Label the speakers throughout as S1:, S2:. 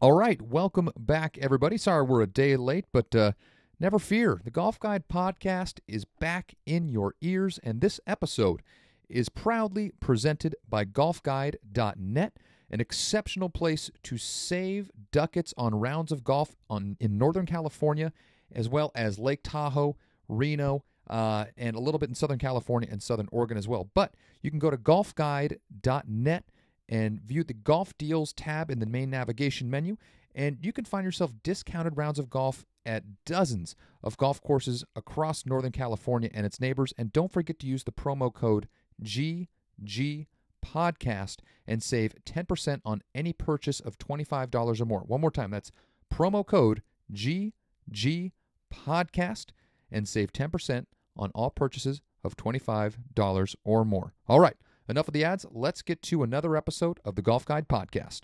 S1: All right, welcome back, everybody. Sorry we're a day late, but uh, never fear. The Golf Guide podcast is back in your ears, and this episode is proudly presented by GolfGuide.net, an exceptional place to save ducats on rounds of golf on in Northern California, as well as Lake Tahoe, Reno, uh, and a little bit in Southern California and Southern Oregon as well. But you can go to GolfGuide.net and view the golf deals tab in the main navigation menu, and you can find yourself discounted rounds of golf at dozens of golf courses across Northern California and its neighbors. And don't forget to use the promo code GG podcast and save 10% on any purchase of $25 or more. One more time, that's promo code GG podcast and save 10% on all purchases of $25 or more. All right, enough of the ads. Let's get to another episode of the Golf Guide podcast.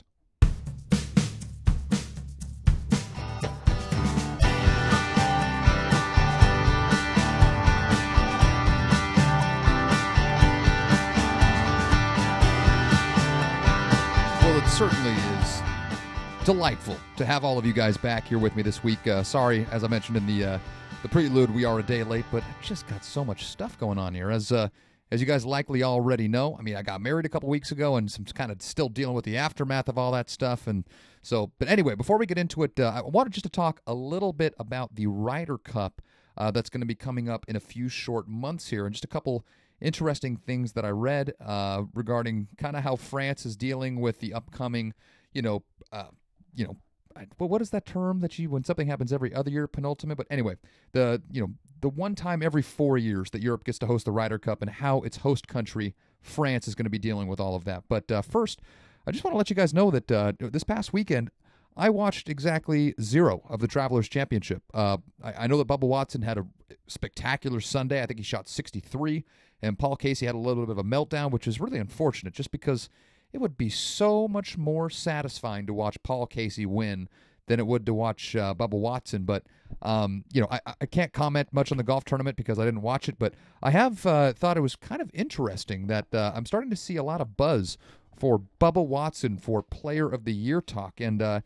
S1: Well, it certainly is delightful to have all of you guys back here with me this week. Uh, sorry, as I mentioned in the uh, the prelude, we are a day late, but I just got so much stuff going on here. As uh, as you guys likely already know, I mean, I got married a couple weeks ago, and some kind of still dealing with the aftermath of all that stuff. And so, but anyway, before we get into it, uh, I wanted just to talk a little bit about the Ryder Cup uh, that's going to be coming up in a few short months here, and just a couple interesting things that I read uh, regarding kind of how France is dealing with the upcoming, you know, uh, you know, well, what is that term that you when something happens every other year, penultimate? But anyway, the you know the one time every four years that Europe gets to host the Ryder Cup and how its host country France is going to be dealing with all of that. But uh, first, I just want to let you guys know that uh, this past weekend. I watched exactly zero of the Travelers Championship. Uh, I, I know that Bubba Watson had a spectacular Sunday. I think he shot 63, and Paul Casey had a little bit of a meltdown, which is really unfortunate just because it would be so much more satisfying to watch Paul Casey win than it would to watch uh, Bubba Watson. But um, you know, I, I can't comment much on the golf tournament because I didn't watch it. But I have uh, thought it was kind of interesting that uh, I'm starting to see a lot of buzz for Bubba Watson for Player of the Year talk, and uh,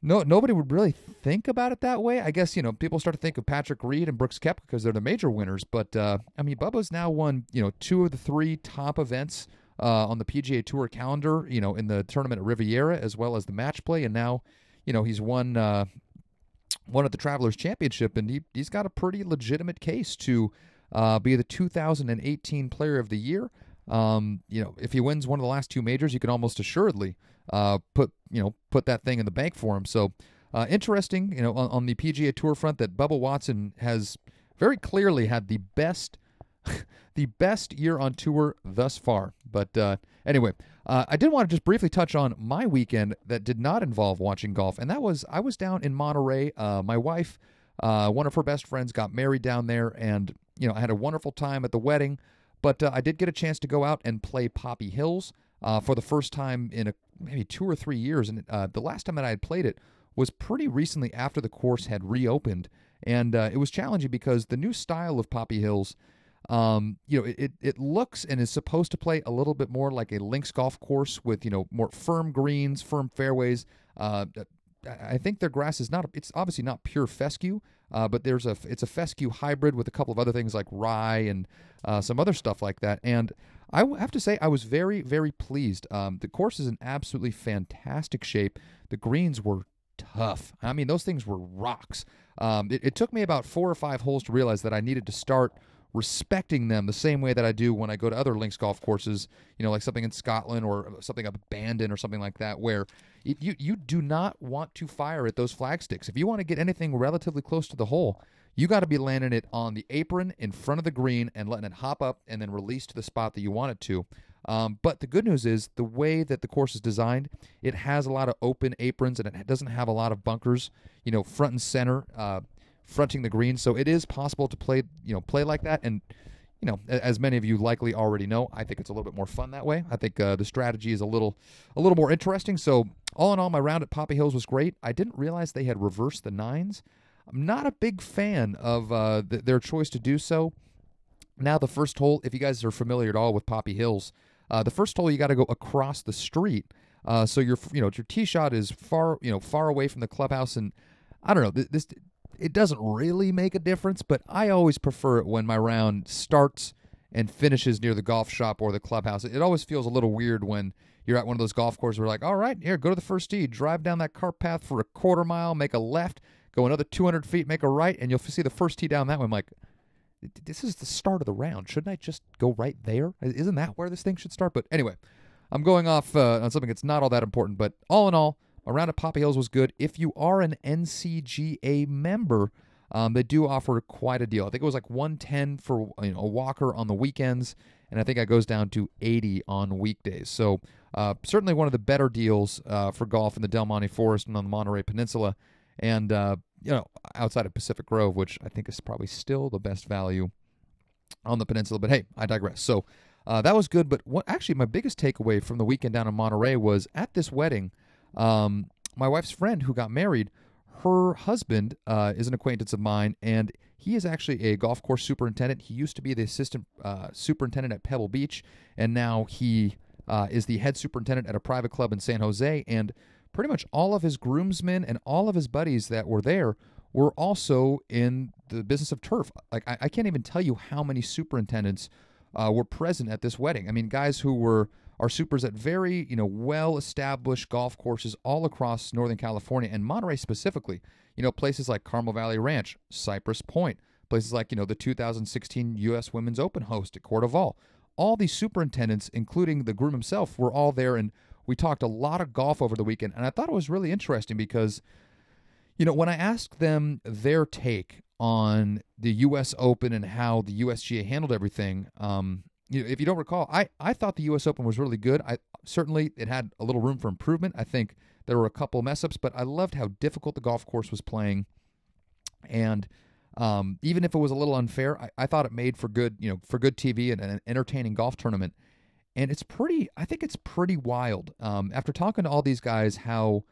S1: no, nobody would really think about it that way. I guess you know people start to think of Patrick Reed and Brooks Koepka because they're the major winners. But uh, I mean, Bubba's now won you know two of the three top events uh, on the PGA Tour calendar. You know, in the tournament at Riviera as well as the match play, and now you know he's won uh, won at the Travelers Championship, and he he's got a pretty legitimate case to uh, be the 2018 Player of the Year. Um, you know, if he wins one of the last two majors, you can almost assuredly uh, put you know put that thing in the bank for him. So uh, interesting, you know, on, on the PGA Tour front, that Bubba Watson has very clearly had the best the best year on tour thus far. But uh, anyway, uh, I did want to just briefly touch on my weekend that did not involve watching golf, and that was I was down in Monterey. Uh, my wife, uh, one of her best friends, got married down there, and you know I had a wonderful time at the wedding. But uh, I did get a chance to go out and play Poppy Hills uh, for the first time in a, maybe two or three years, and the last time that I had played it was pretty recently after the course had reopened, and it was challenging because the new style of Poppy Hills um, you know, it, it, looks and is supposed to play a little bit more like a links golf course with, you know, more firm greens, firm fairways. Uh, I think their grass is not, it's obviously not pure fescue, uh, but there's a, it's a fescue hybrid with a couple of other things like rye and uh, some other stuff like that. And I have to say, I was very, very pleased. Um, the course is in absolutely fantastic shape. The greens were tough. I mean, those things were rocks. Um, it, it took me about four or five holes to realize that I needed to start respecting them the same way that I do when I go to other links golf courses, you know, like something in Scotland or something abandoned or something like that, where it, you you do not want to fire at those flag sticks. If you want to get anything relatively close to the hole, you got to be landing it on the apron in front of the green and letting it hop up and then release to the spot that you want it to. Um, but the good news is the way that the course is designed, it has a lot of open aprons and it doesn't have a lot of bunkers, you know, front and center. Uh, fronting the green. So it is possible to play, you know, play like that. And you know, as many of you likely already know, I think it's a little bit more fun that way. I think uh, the strategy is a little, a little more interesting. So all in all, my round at Poppy Hills was great. I didn't realize they had reversed the nines. I'm not a big fan of uh, th- their choice to do so. Now the first hole, if you guys are familiar at all with Poppy Hills, uh, the first hole you got to go across the street. Uh, so your you know your tee shot is far you know far away from the clubhouse, and I don't know this. It doesn't really make a difference, but I always prefer it when my round starts and finishes near the golf shop or the clubhouse. It always feels a little weird when you're at one of those golf courses where like, all right, here, go to the first tee, drive down that cart path for a quarter mile, make a left, go another 200 feet, make a right, and you'll see the first tee down that way. I'm like, this is the start of the round. Shouldn't I just go right there? Isn't that where this thing should start? But anyway, I'm going off uh, on something that's not all that important. But all in all, a round at Poppy Hills was good. If you are an NCGA member, um, they do offer quite a deal. I think it was like 110 for you know, a walker on the weekends, and I think it goes down to 80 on weekdays. So uh, certainly one of the better deals uh, for golf in the Del Monte Forest and on the Monterey Peninsula, and uh, you know outside of Pacific Grove, which I think is probably still the best value on the peninsula. But hey, I digress. So uh, that was good. But what actually my biggest takeaway from the weekend down in Monterey was at this wedding, um, my wife's friend who got married her husband uh, is an acquaintance of mine, and he is actually a golf course superintendent. He used to be the assistant uh, superintendent at Pebble Beach, and now he uh, is the head superintendent at a private club in San Jose. And pretty much all of his groomsmen and all of his buddies that were there were also in the business of turf. Like I, I can't even tell you how many superintendents uh, were present at this wedding. I mean, guys who were are supers at very you know well established golf courses all across Northern California and Monterey specifically. You know places like Carmel Valley Ranch, Cypress Point, places like you know the 2016 U.S. Women's Open host at CordeValle. All these superintendents, including the groom himself, were all there, and we talked a lot of golf over the weekend. And I thought it was really interesting because, you know, when I asked them their take on the U.S. Open and how the USGA handled everything, um, if you don't recall, I, I thought the U.S. Open was really good. I certainly it had a little room for improvement. I think there were a couple mess ups, but I loved how difficult the golf course was playing, and um, even if it was a little unfair, I, I, thought it made for good you know for good TV and an entertaining golf tournament. And it's pretty. I think it's pretty wild. Um, after talking to all these guys, how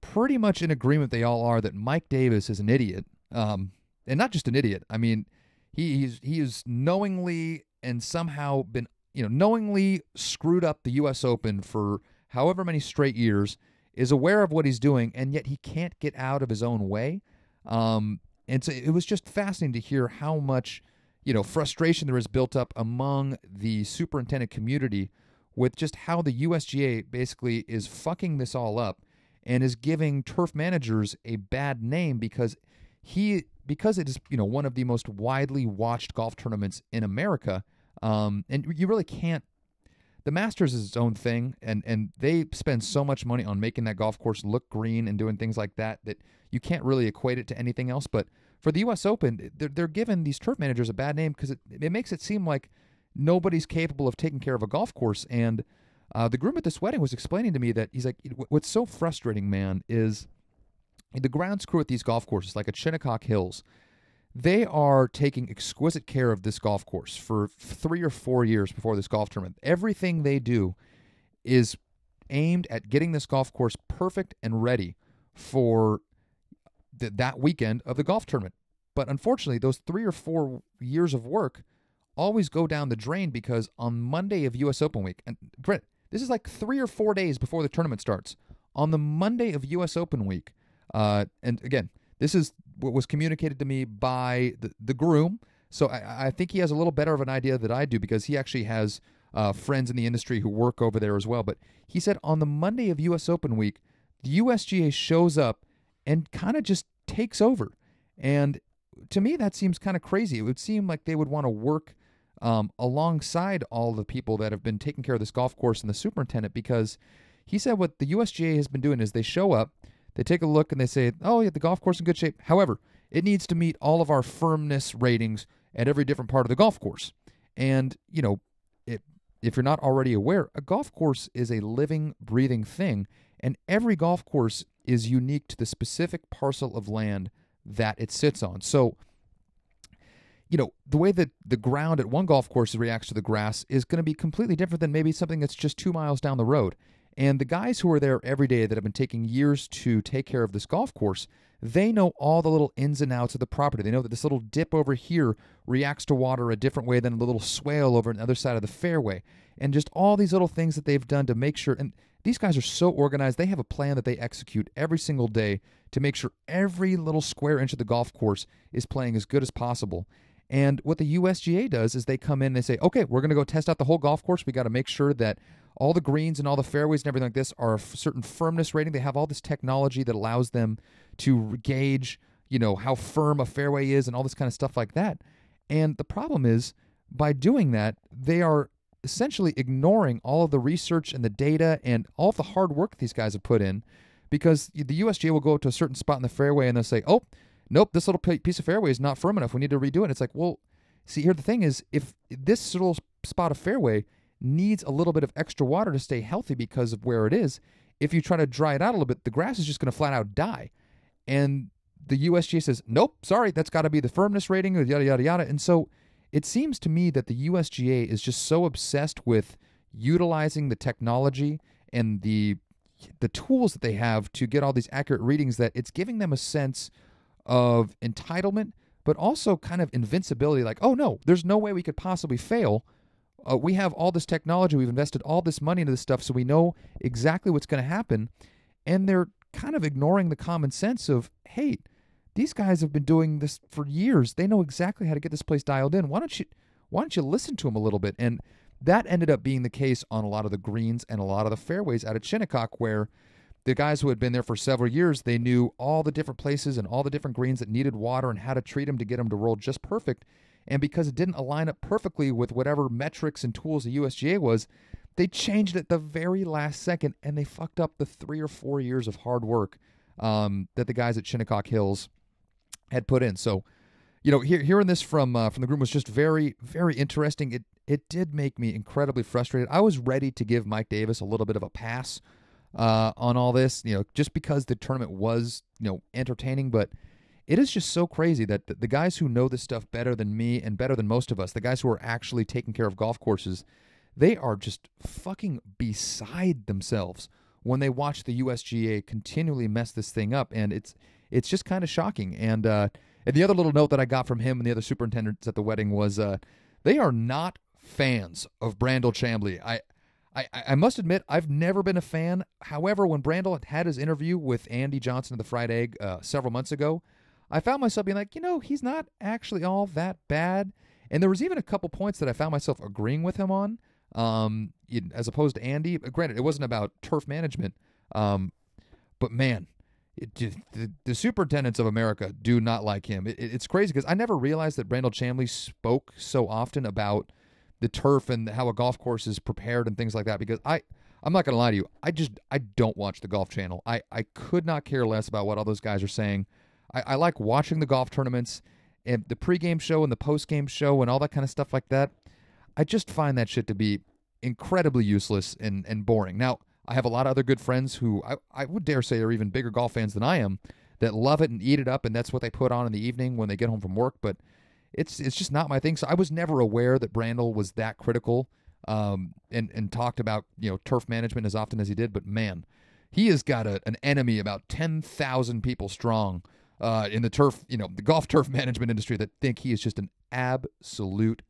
S1: pretty much in agreement they all are that Mike Davis is an idiot, um, and not just an idiot. I mean, he, he's he is knowingly and somehow been you know knowingly screwed up the U.S. Open for however many straight years, is aware of what he's doing, and yet he can't get out of his own way. Um, and so it was just fascinating to hear how much you know frustration there is built up among the superintendent community with just how the USGA basically is fucking this all up and is giving turf managers a bad name because he because it is you know one of the most widely watched golf tournaments in America um, and you really can't. The Masters is its own thing, and and they spend so much money on making that golf course look green and doing things like that that you can't really equate it to anything else. But for the U.S. Open, they're, they're giving these turf managers a bad name because it, it makes it seem like nobody's capable of taking care of a golf course. And uh, the groom at this wedding was explaining to me that he's like, what's so frustrating, man, is the grounds crew at these golf courses, like at Shinnecock Hills, they are taking exquisite care of this golf course for three or four years before this golf tournament. Everything they do is aimed at getting this golf course perfect and ready for th- that weekend of the golf tournament. But unfortunately, those three or four years of work always go down the drain because on Monday of U.S. Open week, and this is like three or four days before the tournament starts. On the Monday of U.S. Open week, uh, and again, this is what was communicated to me by the, the groom. So I, I, think he has a little better of an idea than I do because he actually has uh, friends in the industry who work over there as well. But he said on the Monday of U.S. Open week, the USGA shows up and kind of just takes over. And to me, that seems kind of crazy. It would seem like they would want to work um, alongside all the people that have been taking care of this golf course and the superintendent because he said what the USGA has been doing is they show up they take a look and they say, oh, yeah, the golf course in good shape. However, it needs to meet all of our firmness ratings at every different part of the golf course. And, you know, it, if you're not already aware, a golf course is a living, breathing thing, and every golf course is unique to the specific parcel of land that it sits on. So, you know, the way that the ground at one golf course reacts to the grass is going to be completely different than maybe something that's just two miles down the road. And the guys who are there every day that have been taking years to take care of this golf course, they know all the little ins and outs of the property. They know that this little dip over here reacts to water a different way than the little swale over on the other side of the fairway. And just all these little things that they've done to make sure. And these guys are so organized. They have a plan that they execute every single day to make sure every little square inch of the golf course is playing as good as possible. And what the USGA does is they come in and they say, okay, we're going to go test out the whole golf course. We got to make sure that all the greens and all the fairways and everything like this are a certain firmness rating. They have all this technology that allows them to gauge, you know, how firm a fairway is and all this kind of stuff like that. And the problem is, by doing that, they are essentially ignoring all of the research and the data and all of the hard work these guys have put in because the USGA will go to a certain spot in the fairway and they'll say, oh, nope, this little piece of fairway is not firm enough. We need to redo it. It's like, well, see, here the thing is, if this little spot of fairway needs a little bit of extra water to stay healthy because of where it is, if you try to dry it out a little bit, the grass is just going to flat out die. And the USGA says, nope, sorry, that's got to be the firmness rating, yada, yada, yada. And so it seems to me that the USGA is just so obsessed with utilizing the technology and the the tools that they have to get all these accurate readings that it's giving them a sense of entitlement, but also kind of invincibility. Like, oh no, there's no way we could possibly fail. Uh, we have all this technology, we've invested all this money into this stuff, so we know exactly what's going to happen. And they're kind of ignoring the common sense of, hey, these guys have been doing this for years. They know exactly how to get this place dialed in. Why don't you why don't you listen to them a little bit? And that ended up being the case on a lot of the greens and a lot of the fairways out at Shinnecock, where the guys who had been there for several years, they knew all the different places and all the different greens that needed water and how to treat them to get them to roll just perfect. And because it didn't align up perfectly with whatever metrics and tools the USGA was, they changed it the very last second and they fucked up the three or four years of hard work um, that the guys at Shinnecock Hills had put in. So, you know, hear, hearing this from uh, from the group was just very, very interesting. It it did make me incredibly frustrated. I was ready to give Mike Davis a little bit of a pass uh, on all this, you know, just because the tournament was, you know, entertaining. But it is just so crazy that the, the guys who know this stuff better than me and better than most of us, the guys who are actually taking care of golf courses, they are just fucking beside themselves when they watch the USGA continually mess this thing up, and it's it's just kind of shocking. And uh, and the other little note that I got from him and the other superintendents at the wedding was uh, they are not fans of Brandel Chamblee. I, I, I must admit, I've never been a fan. However, when Brandel had his interview with Andy Johnson of the Fried Egg uh, several months ago, I found myself being like, you know, he's not actually all that bad. And there was even a couple points that I found myself agreeing with him on, um, as opposed to Andy. Granted, it wasn't about turf management, um, but man, it, the, the, superintendents of America do not like him. It, it's crazy because I never realized that Brandel Chamblee spoke so often about the turf and how a golf course is prepared and things like that because I I'm not to lie to you. I just I don't watch the golf channel. I I could not care less about what all those guys are saying. I, I like watching the golf tournaments and the pregame show and the postgame show and all that kind of stuff like that. I just find that shit to be incredibly useless and, and boring. Now, I have a lot of other good friends who I, I would dare say are even bigger golf fans than I am that love it and eat it up, and that's what they put on in the evening when they get home from work. But it's it's just not my thing. So I was never aware that Brandel was that critical um, and and talked about you know turf management as often as he did. But man, he has got a, an enemy about ten thousand people strong uh, in the turf you know the golf turf management industry that think he is just an absolute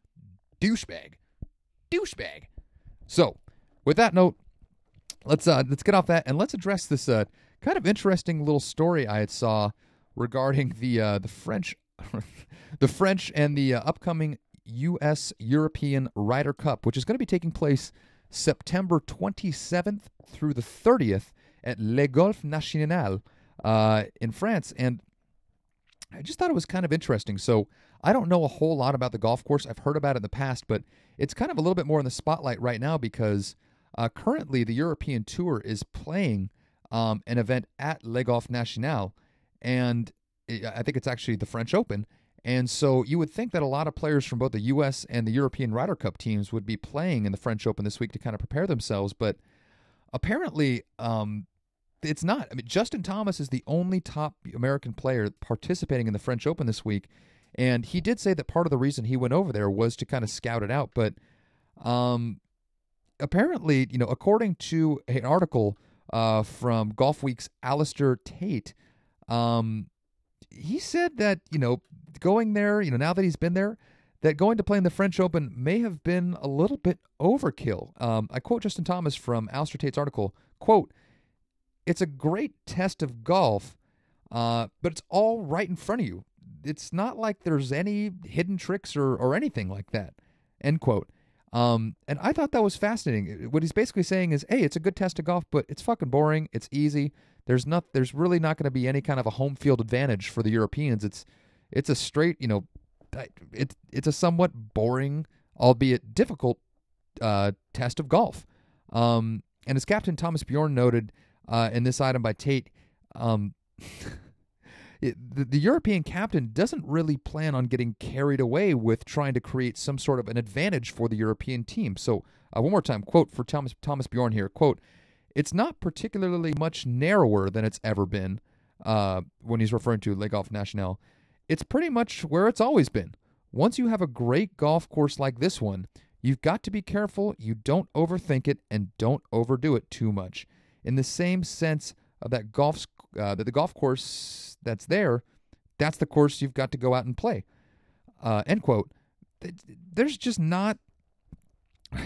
S1: douchebag, douchebag. So with that note, let's uh let's get off that and let's address this uh kind of interesting little story I had saw regarding the uh the French the French and the uh, upcoming U.S. European Ryder Cup, which is going to be taking place September 27th through the 30th at Le Golf National uh, in France. And I just thought it was kind of interesting. So I don't know a whole lot about the golf course. I've heard about it in the past, but it's kind of a little bit more in the spotlight right now because uh, currently the European Tour is playing um, an event at Le Golf National. And I think it's actually the French Open. And so you would think that a lot of players from both the U.S. and the European Ryder Cup teams would be playing in the French Open this week to kind of prepare themselves. But apparently, um, it's not. I mean, Justin Thomas is the only top American player participating in the French Open this week. And he did say that part of the reason he went over there was to kind of scout it out. But um, apparently, you know, according to an article uh, from Golf Week's Alistair Tait, um, he said that you know going there, you know, now that he's been there, that going to play in the French Open may have been a little bit overkill. Um, I quote Justin Thomas from Alistair Tait's article: "Quote, it's a great test of golf, uh, but it's all right in front of you. It's not like there's any hidden tricks or or anything like that." End quote. Um, and I thought that was fascinating. What he's basically saying is, hey, it's a good test of golf, but it's fucking boring. It's easy. There's not. There's really not going to be any kind of a home field advantage for the Europeans. It's it's a straight, you know, it's it's a somewhat boring, albeit difficult, uh, test of golf. Um, and as Captain Thomas Bjorn noted uh, in this item by Tait, um, the, the, European captain doesn't really plan on getting carried away with trying to create some sort of an advantage for the European team. So, uh, one more time, quote for Thomas Thomas Bjorn here: "quote It's not particularly much narrower than it's ever been." Uh, when he's referring to Le Golf National, it's pretty much where it's always been. Once you have a great golf course like this one, you've got to be careful you don't overthink it and don't overdo it too much. In the same sense of that golf uh, that the golf course that's there, that's the course you've got to go out and play. Uh, end quote. There's just not.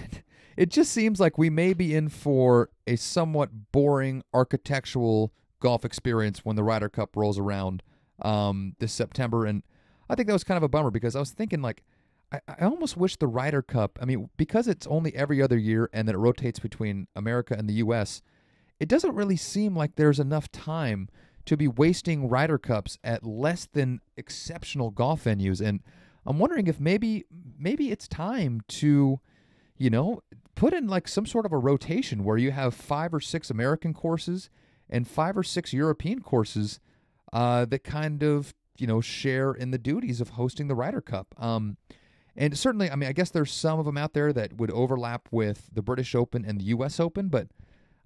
S1: it just seems like we may be in for a somewhat boring architectural golf experience when the Ryder Cup rolls around um, this September, and I think that was kind of a bummer because I was thinking like. I, I almost wish the Ryder Cup, I mean, because it's only every other year and then it rotates between America and the U.S., it doesn't really seem like there's enough time to be wasting Ryder Cups at less than exceptional golf venues. And I'm wondering if maybe maybe it's time to, you know, put in like some sort of a rotation where you have five or six American courses and five or six European courses uh, that kind of you know share in the duties of hosting the Ryder Cup. Um, and certainly, I mean, I guess there's some of them out there that would overlap with the British Open and the U.S. Open, but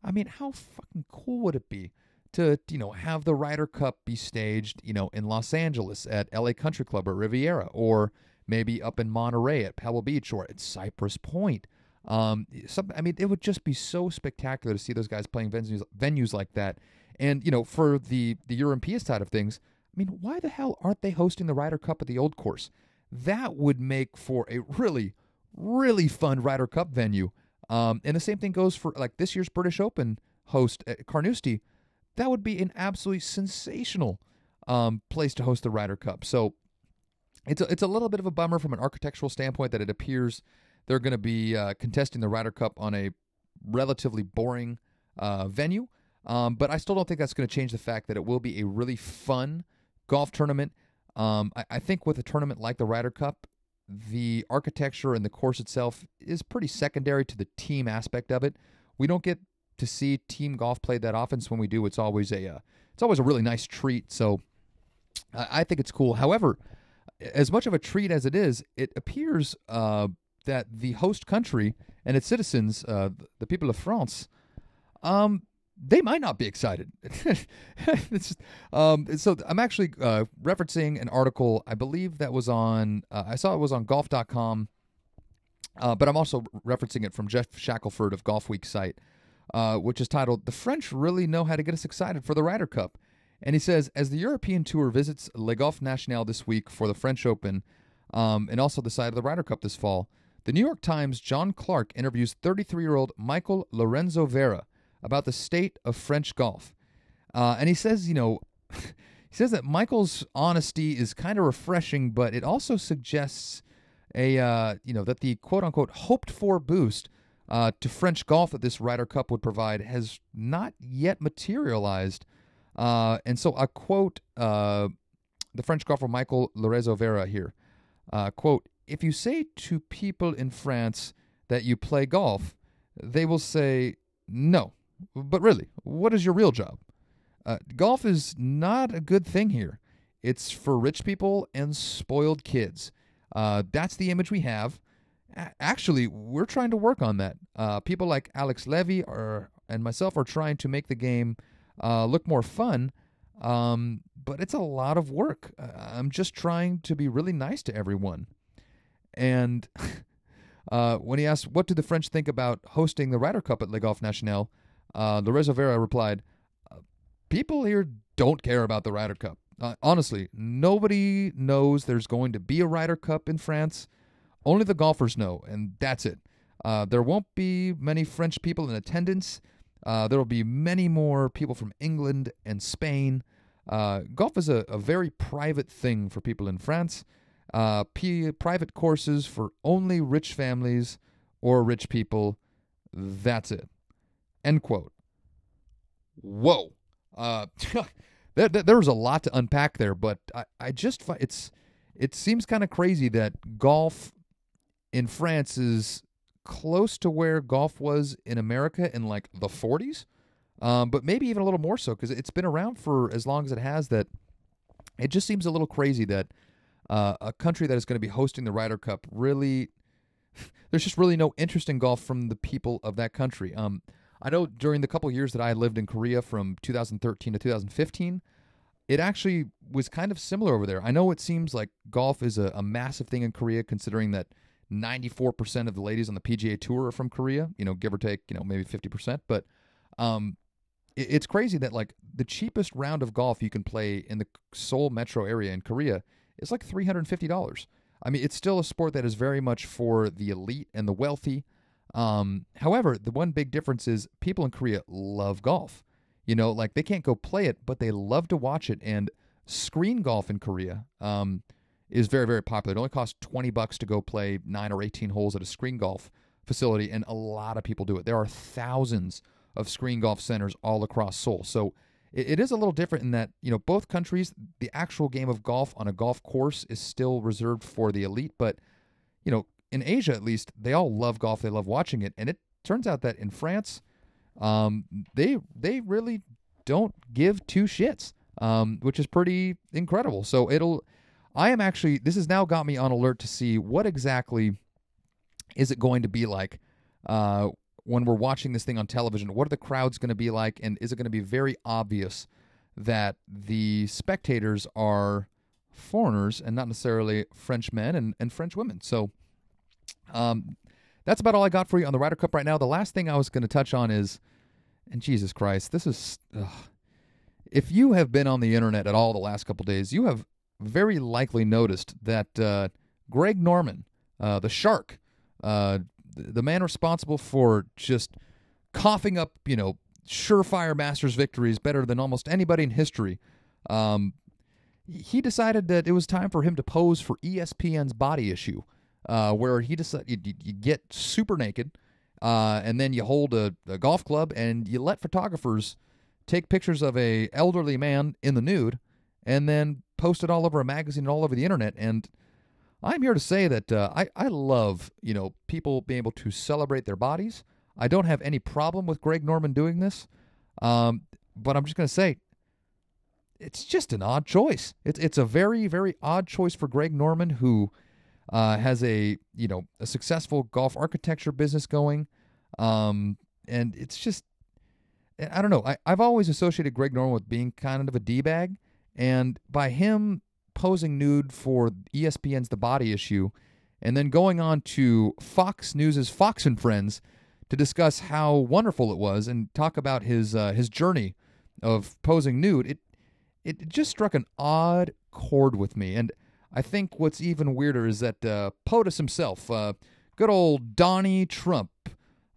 S1: I mean, how fucking cool would it be to, you know, have the Ryder Cup be staged, you know, in Los Angeles at LA Country Club or Riviera, or maybe up in Monterey at Pebble Beach or at Cypress Point. Um, some, I mean, it would just be so spectacular to see those guys playing venues, venues like that. And you know, for the the European side of things, I mean, why the hell aren't they hosting the Ryder Cup at the Old Course? That would make for a really, really fun Ryder Cup venue. Um, and the same thing goes for like this year's British Open host at Carnoustie. That would be an absolutely sensational um, place to host the Ryder Cup. So it's a, it's a little bit of a bummer from an architectural standpoint that it appears they're going to be uh, contesting the Ryder Cup on a relatively boring uh, venue. Um, but I still don't think that's going to change the fact that it will be a really fun golf tournament. Um, I, I, think with a tournament like the Ryder Cup, the architecture and the course itself is pretty secondary to the team aspect of it. We don't get to see team golf played that often, so when we do, it's always a uh, it's always a really nice treat. So I, I, think it's cool. However, as much of a treat as it is, it appears uh, that the host country and its citizens, uh, the people of France, um, they might not be excited. just, um, so I'm actually uh, referencing an article, I believe that was on, uh, I saw it was on golf.com, uh, but I'm also referencing it from Geoff Shackelford of Golf Week site, uh, which is titled, The French Really Know How to Get Us Excited for the Ryder Cup. And he says, as the European Tour visits Le Golf National this week for the French Open um, and also the side of the Ryder Cup this fall, the New York Times' John Clark interviews 33 year old Michael Lorenzo Vera about the state of French golf. Uh, and he says, you know, he says that Michael's honesty is kind of refreshing, but it also suggests a, uh, you know, that the quote unquote hoped for boost uh, to French golf that this Ryder Cup would provide has not yet materialized. Uh, and so I quote uh, the French golfer Michael Lorenzo Vera here. Uh, quote, if you say to people in France that you play golf, they will say, no, but really, what is your real job? Uh, golf is not a good thing here. It's for rich people and spoiled kids. Uh, that's the image we have. A- actually, we're trying to work on that. Uh, people like Alex Levy are, and myself are trying to make the game uh, look more fun, um, but it's a lot of work. Uh, I'm just trying to be really nice to everyone. And Uh, when he asked, what do the French think about hosting the Ryder Cup at Le Golf National, uh, Lorenzo Vera replied, uh, people here don't care about the Ryder Cup. Uh, honestly, nobody knows there's going to be a Ryder Cup in France. Only the golfers know, and that's it. Uh, there won't be many French people in attendance. Uh, there will be many more people from England and Spain. Uh, golf is a, a, very private thing for people in France. Uh, P- private courses for only rich families or rich people. That's it. End quote. Whoa. Uh, there, there was a lot to unpack there, but I, I just it's it seems kind of crazy that golf in France is close to where golf was in America in like the 40s, um, but maybe even a little more so because it's been around for as long as it has. That it just seems a little crazy that uh, a country that is going to be hosting the Ryder Cup really there's just really no interest in golf from the people of that country. Um, I know during the couple years that I lived in Korea from 2013 to 2015, it actually was kind of similar over there. I know it seems like golf is a, a massive thing in Korea, considering that 94% of the ladies on the PGA Tour are from Korea, you know, give or take, you know, maybe 50%. But um, it, it's crazy that, like, the cheapest round of golf you can play in the Seoul metro area in Korea is like $350. I mean, it's still a sport that is very much for the elite and the wealthy. Um, however, the one big difference is people in Korea love golf. You know, like they can't go play it, but they love to watch it. And screen golf in Korea, um, is very very popular. It only costs 20 bucks to go play 9 or 18 holes at a screen golf facility and a lot of people do it. There are thousands of screen golf centers all across Seoul. So it, it is a little different in that, you know, both countries the actual game of golf on a golf course is still reserved for the elite, but you know, in Asia at least, they all love golf, they love watching it, and it turns out that in France um, they they really don't give two shits, um, which is pretty incredible. So it'll I am actually, this has now got me on alert to see what exactly is it going to be like uh, when we're watching this thing on television. What are the crowds going to be like? And is it going to be very obvious that the spectators are foreigners and not necessarily French men and, and French women? So um, that's about all I got for you on the Ryder Cup right now. The last thing I was going to touch on is, and Jesus Christ, this is. Ugh. If you have been on the internet at all the last couple days, you have very likely noticed that uh, Greg Norman, uh, the shark, uh, the man responsible for just coughing up, you know, surefire Masters victories better than almost anybody in history, um, he decided that it was time for him to pose for ESPN's body issue, uh, where he decided you, you, get super naked, uh, and then you hold a, a golf club and you let photographers take pictures of a elderly man in the nude and then post it all over a magazine and all over the internet. And I'm here to say that uh, I, I love, you know, people being able to celebrate their bodies. I don't have any problem with Greg Norman doing this. Um, but I'm just going to say, it's just an odd choice. It's it's a very very odd choice for Greg Norman, who uh, has a you know a successful golf architecture business going, um, and it's just I don't know. I, I've always associated Greg Norman with being kind of a d bag, and by him posing nude for ESPN's The Body issue, and then going on to Fox News's Fox and Friends to discuss how wonderful it was and talk about his uh, his journey of posing nude, it it just struck an odd chord with me. And I think what's even weirder is that uh, POTUS himself, uh, good old Donnie Trump,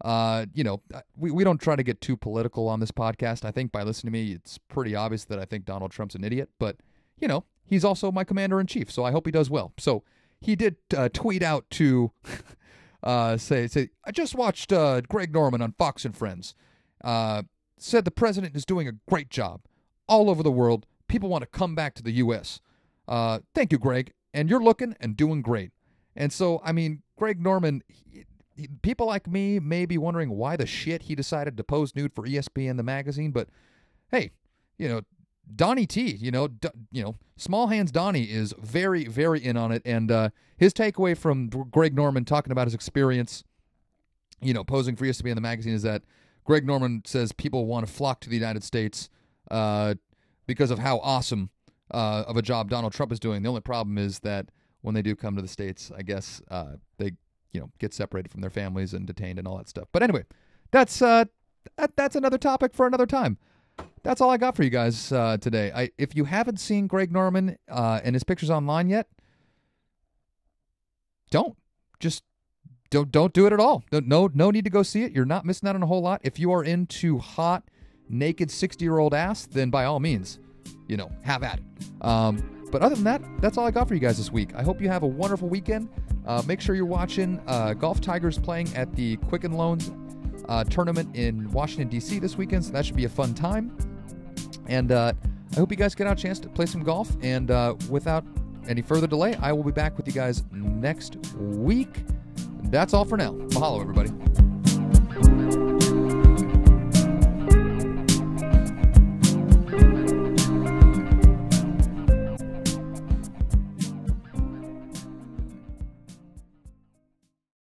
S1: uh, you know, uh, we, we don't try to get too political on this podcast. I think by listening to me, it's pretty obvious that I think Donald Trump's an idiot, but, you know, he's also my commander in chief, so I hope he does well. So he did uh, tweet out to uh, say, say, I just watched uh, Greg Norman on Fox and Friends. Uh, said the president is doing a great job. All over the world, people want to come back to the U.S. Uh, thank you, Greg. And you're looking and doing great. And so, I mean, Greg Norman, people like me may be wondering why the shit he decided to pose nude for ESPN the magazine, but hey, you know, Donnie T, you know, D- you know, Small Hands Donnie is very, very in on it, and uh, his takeaway from Greg Norman talking about his experience, you know, posing for ESPN the magazine is that Greg Norman says people want to flock to the United States uh, because of how awesome uh, of a job Donald Trump is doing. The only problem is that when they do come to the states, I guess uh, they you know, get separated from their families and detained and all that stuff. But anyway, that's uh, that, that's another topic for another time. That's all I got for you guys uh, today. I, if you haven't seen Greg Norman uh, and his pictures online yet, don't just don't don't do it at all. No, no no need to go see it. You're not missing out on a whole lot. If you are into hot, naked sixty year old ass, then by all means, you know, have at it. Um, but other than that, that's all I got for you guys this week. I hope you have a wonderful weekend. Uh, make sure you're watching uh, Golf Tigers playing at the Quicken Loans uh, tournament in Washington, D.C. this weekend, so that should be a fun time. And uh, I hope you guys get a chance to play some golf. And uh, without any further delay, I will be back with you guys next week. That's all for now. Mahalo, everybody.